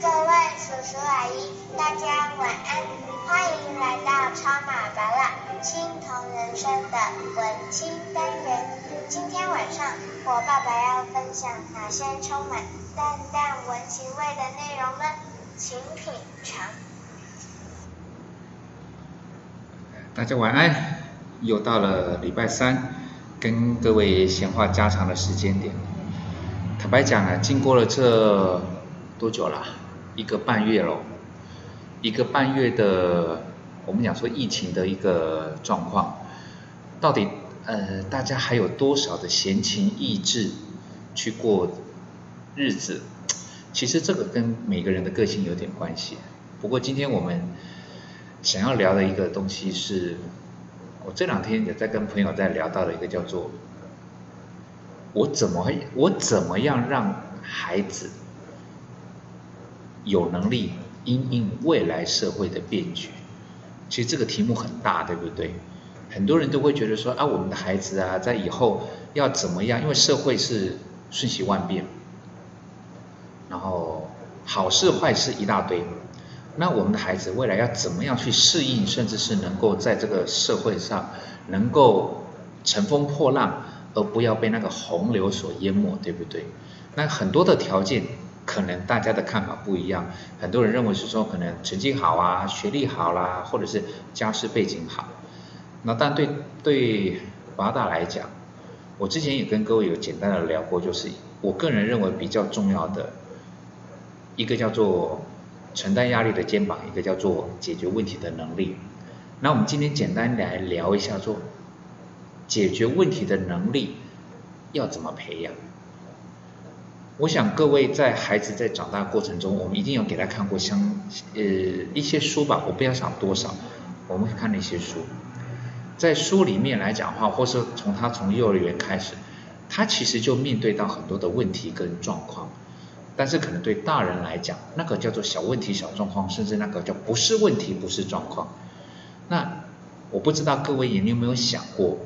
各位叔叔阿姨，大家晚安，欢迎来到超马巴拉青铜人生的文青单元。今天晚上我爸爸要分享哪些充满淡淡文情味的内容呢？请品尝。大家晚安，又到了礼拜三，跟各位闲话家常的时间点。坦白讲啊，经过了这多久了？一个半月喽，一个半月的，我们讲说疫情的一个状况，到底呃大家还有多少的闲情逸致去过日子？其实这个跟每个人的个性有点关系。不过今天我们想要聊的一个东西是，我这两天也在跟朋友在聊到的一个叫做，我怎么我怎么样让孩子。有能力因应未来社会的变局，其实这个题目很大，对不对？很多人都会觉得说啊，我们的孩子啊，在以后要怎么样？因为社会是瞬息万变，然后好事坏事一大堆，那我们的孩子未来要怎么样去适应，甚至是能够在这个社会上能够乘风破浪，而不要被那个洪流所淹没，对不对？那很多的条件。可能大家的看法不一样，很多人认为是说可能成绩好啊，学历好啦，或者是家世背景好。那但对对华大来讲，我之前也跟各位有简单的聊过，就是我个人认为比较重要的一个叫做承担压力的肩膀，一个叫做解决问题的能力。那我们今天简单来聊一下，说解决问题的能力要怎么培养。我想各位在孩子在长大过程中，我们一定有给他看过相呃一些书吧，我不要想多少，我们看那些书，在书里面来讲话，或是从他从幼儿园开始，他其实就面对到很多的问题跟状况，但是可能对大人来讲，那个叫做小问题小状况，甚至那个叫不是问题不是状况，那我不知道各位你有没有想过？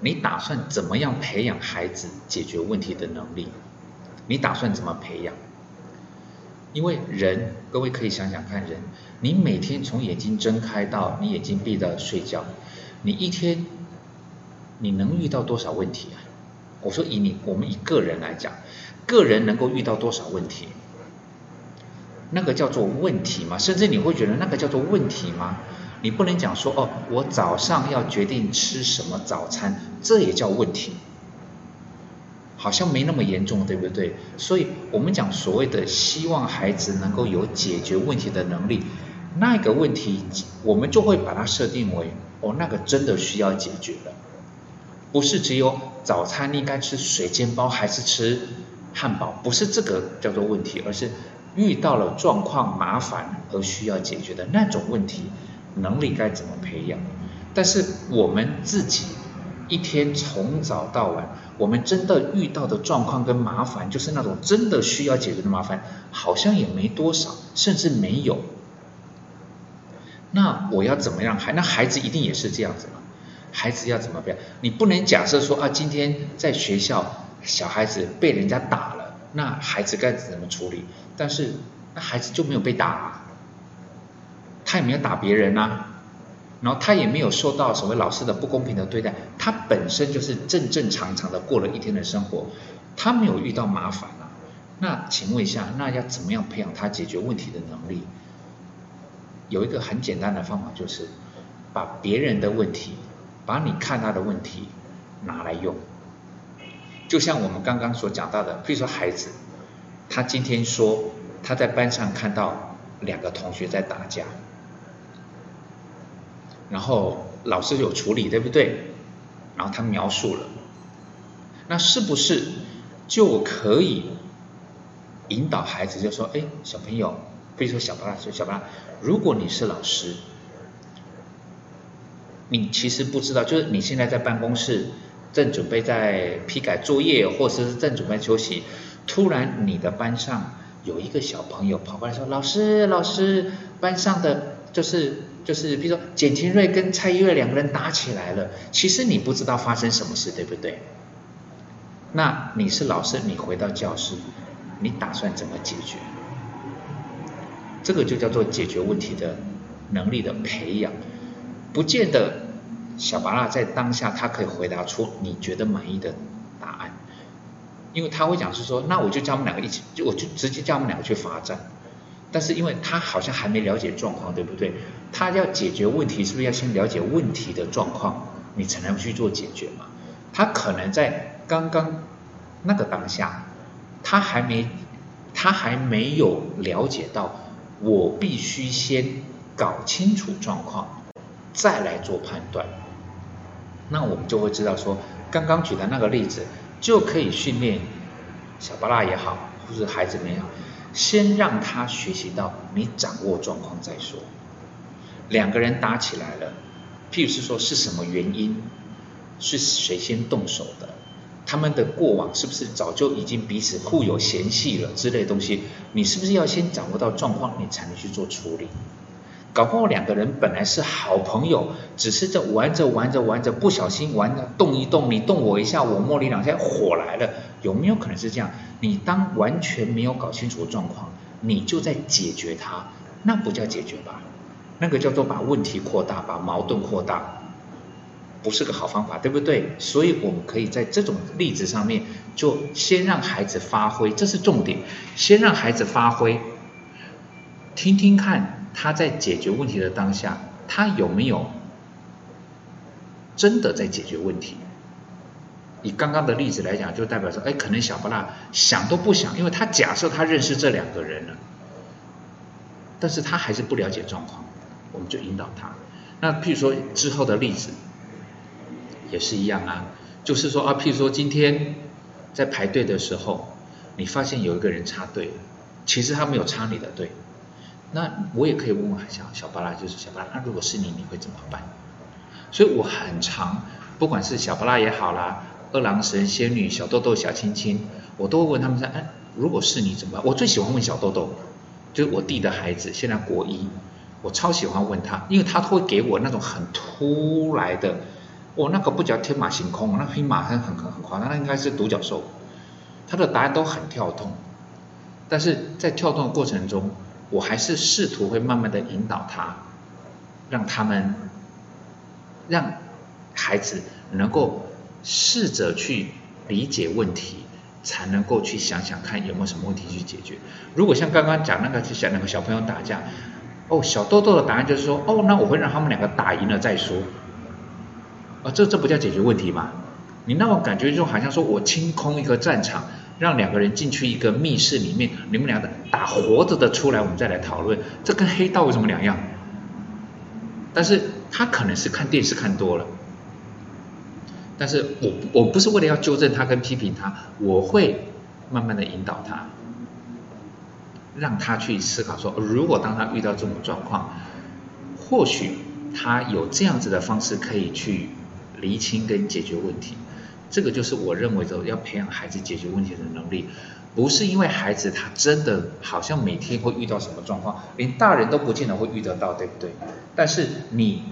你打算怎么样培养孩子解决问题的能力？你打算怎么培养？因为人，各位可以想想看，人，你每天从眼睛睁开到你眼睛闭到睡觉，你一天你能遇到多少问题啊？我说以你我们以个人来讲，个人能够遇到多少问题？那个叫做问题吗？甚至你会觉得那个叫做问题吗？你不能讲说哦，我早上要决定吃什么早餐，这也叫问题，好像没那么严重，对不对？所以我们讲所谓的希望孩子能够有解决问题的能力，那个问题我们就会把它设定为哦，那个真的需要解决的，不是只有早餐应该吃水煎包还是吃汉堡，不是这个叫做问题，而是遇到了状况麻烦而需要解决的那种问题。能力该怎么培养？但是我们自己一天从早到晚，我们真的遇到的状况跟麻烦，就是那种真的需要解决的麻烦，好像也没多少，甚至没有。那我要怎么样？孩那孩子一定也是这样子吗？孩子要怎么办？你不能假设说啊，今天在学校小孩子被人家打了，那孩子该怎么处理？但是那孩子就没有被打。他也没有打别人呐，然后他也没有受到所谓老师的不公平的对待，他本身就是正正常常的过了一天的生活，他没有遇到麻烦啊。那请问一下，那要怎么样培养他解决问题的能力？有一个很简单的方法，就是把别人的问题，把你看他的问题拿来用。就像我们刚刚所讲到的，比如说孩子，他今天说他在班上看到两个同学在打架。然后老师有处理，对不对？然后他描述了，那是不是就可以引导孩子，就说：哎，小朋友，比如说小巴拉说小巴拉，如果你是老师，你其实不知道，就是你现在在办公室正准备在批改作业，或者是正准备休息，突然你的班上有一个小朋友跑过来说：老师，老师，班上的。就是就是比如说简廷瑞跟蔡依瑞两个人打起来了，其实你不知道发生什么事，对不对？那你是老师，你回到教室，你打算怎么解决？这个就叫做解决问题的能力的培养，不见得小巴拉在当下他可以回答出你觉得满意的答案，因为他会讲是说，那我就叫我们两个一起，就我就直接叫我们两个去罚站。但是因为他好像还没了解状况，对不对？他要解决问题，是不是要先了解问题的状况，你才能去做解决嘛？他可能在刚刚那个当下，他还没他还没有了解到。我必须先搞清楚状况，再来做判断。那我们就会知道说，刚刚举的那个例子，就可以训练小巴拉也好，或者孩子们也好，先让他学习到你掌握状况再说。两个人打起来了，譬如是说是什么原因，是谁先动手的？他们的过往是不是早就已经彼此互有嫌隙了之类东西？你是不是要先掌握到状况，你才能去做处理？搞不好两个人本来是好朋友，只是在玩着玩着玩着，不小心玩的动一动，你动我一下，我摸你两下，火来了，有没有可能是这样？你当完全没有搞清楚状况，你就在解决它，那不叫解决吧？那个叫做把问题扩大，把矛盾扩大。不是个好方法，对不对？所以我们可以在这种例子上面，就先让孩子发挥，这是重点。先让孩子发挥，听听看他在解决问题的当下，他有没有真的在解决问题？以刚刚的例子来讲，就代表说，哎，可能小不拉想都不想，因为他假设他认识这两个人了，但是他还是不了解状况，我们就引导他。那譬如说之后的例子。也是一样啊，就是说啊，譬如说今天在排队的时候，你发现有一个人插队了，其实他没有插你的队，那我也可以问问小小巴拉，就是小巴拉，那如果是你，你会怎么办？所以我很常，不管是小巴拉也好啦，二郎神、仙女、小豆豆、小青青，我都会问他们说，哎，如果是你怎么办？我最喜欢问小豆豆，就是我弟的孩子，现在国一，我超喜欢问他，因为他会给我那种很突来的。哦，那个不叫天马行空，那黑马很很很很夸张，那应该是独角兽。他的答案都很跳动，但是在跳动的过程中，我还是试图会慢慢的引导他，让他们，让孩子能够试着去理解问题，才能够去想想看有没有什么问题去解决。如果像刚刚讲那个小两个小朋友打架，哦，小豆豆的答案就是说，哦，那我会让他们两个打赢了再说。啊，这这不叫解决问题吗？你那种感觉就好像说我清空一个战场，让两个人进去一个密室里面，你们俩的打活着的出来，我们再来讨论，这跟黑道有什么两样？但是他可能是看电视看多了，但是我我不是为了要纠正他跟批评他，我会慢慢的引导他，让他去思考说，如果当他遇到这种状况，或许他有这样子的方式可以去。厘清跟解决问题，这个就是我认为的要培养孩子解决问题的能力，不是因为孩子他真的好像每天会遇到什么状况，连大人都不见得会遇得到，对不对？但是你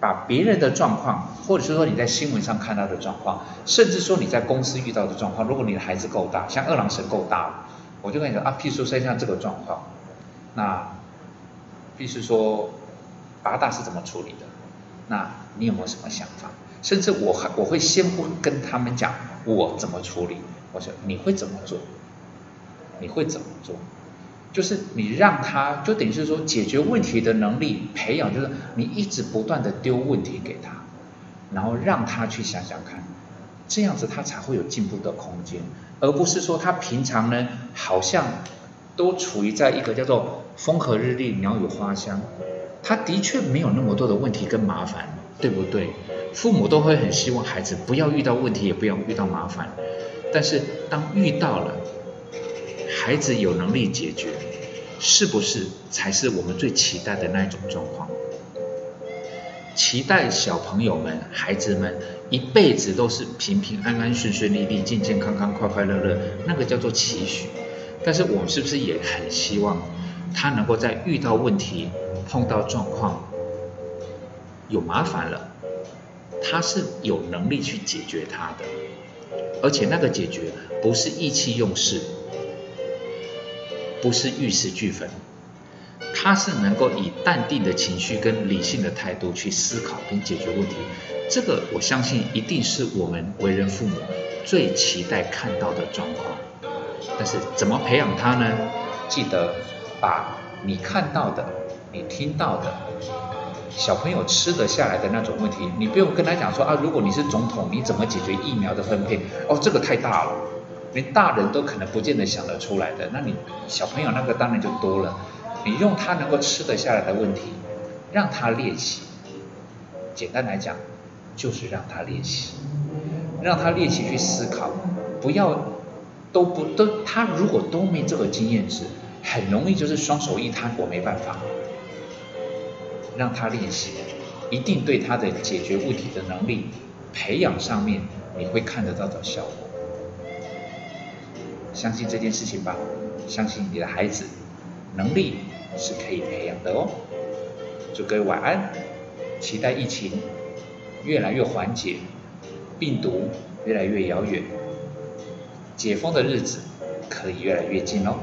把别人的状况，或者是说你在新闻上看到的状况，甚至说你在公司遇到的状况，如果你的孩子够大，像二郎神够大了，我就跟你说啊，譬如说像这个状况，那，譬如说八大是怎么处理的，那你有没有什么想法？甚至我还我会先不跟他们讲我怎么处理，我说你会怎么做？你会怎么做？就是你让他就等于是说解决问题的能力培养，就是你一直不断的丢问题给他，然后让他去想想看，这样子他才会有进步的空间，而不是说他平常呢好像都处于在一个叫做风和日丽鸟语花香，他的确没有那么多的问题跟麻烦，对不对？父母都会很希望孩子不要遇到问题，也不要遇到麻烦。但是当遇到了，孩子有能力解决，是不是才是我们最期待的那一种状况？期待小朋友们、孩子们一辈子都是平平安安、顺顺利利、健健康康、快快乐乐，那个叫做期许。但是我们是不是也很希望他能够在遇到问题碰到状况有麻烦了，他是有能力去解决它的，而且那个解决不是意气用事，不是玉石俱焚，他是能够以淡定的情绪跟理性的态度去思考跟解决问题。这个我相信一定是我们为人父母最期待看到的状况。但是怎么培养他呢？记得把你看到的、你听到的，小朋友吃得下来的那种问题，你不用跟他讲说啊，如果你是总统，你怎么解决疫苗的分配？哦，这个太大了，连大人都可能不见得想得出来的。那你小朋友那个当然就多了。你用他能够吃得下来的问题，让他练习。简单来讲，就是让他练习，让他练习去思考，不要。都不都，他如果都没这个经验值，很容易就是双手一摊，我没办法。让他练习，一定对他的解决问题的能力培养上面，你会看得到的效果。相信这件事情吧，相信你的孩子能力是可以培养的哦。祝各位晚安，期待疫情越来越缓解，病毒越来越遥远。解封的日子可以越来越近喽。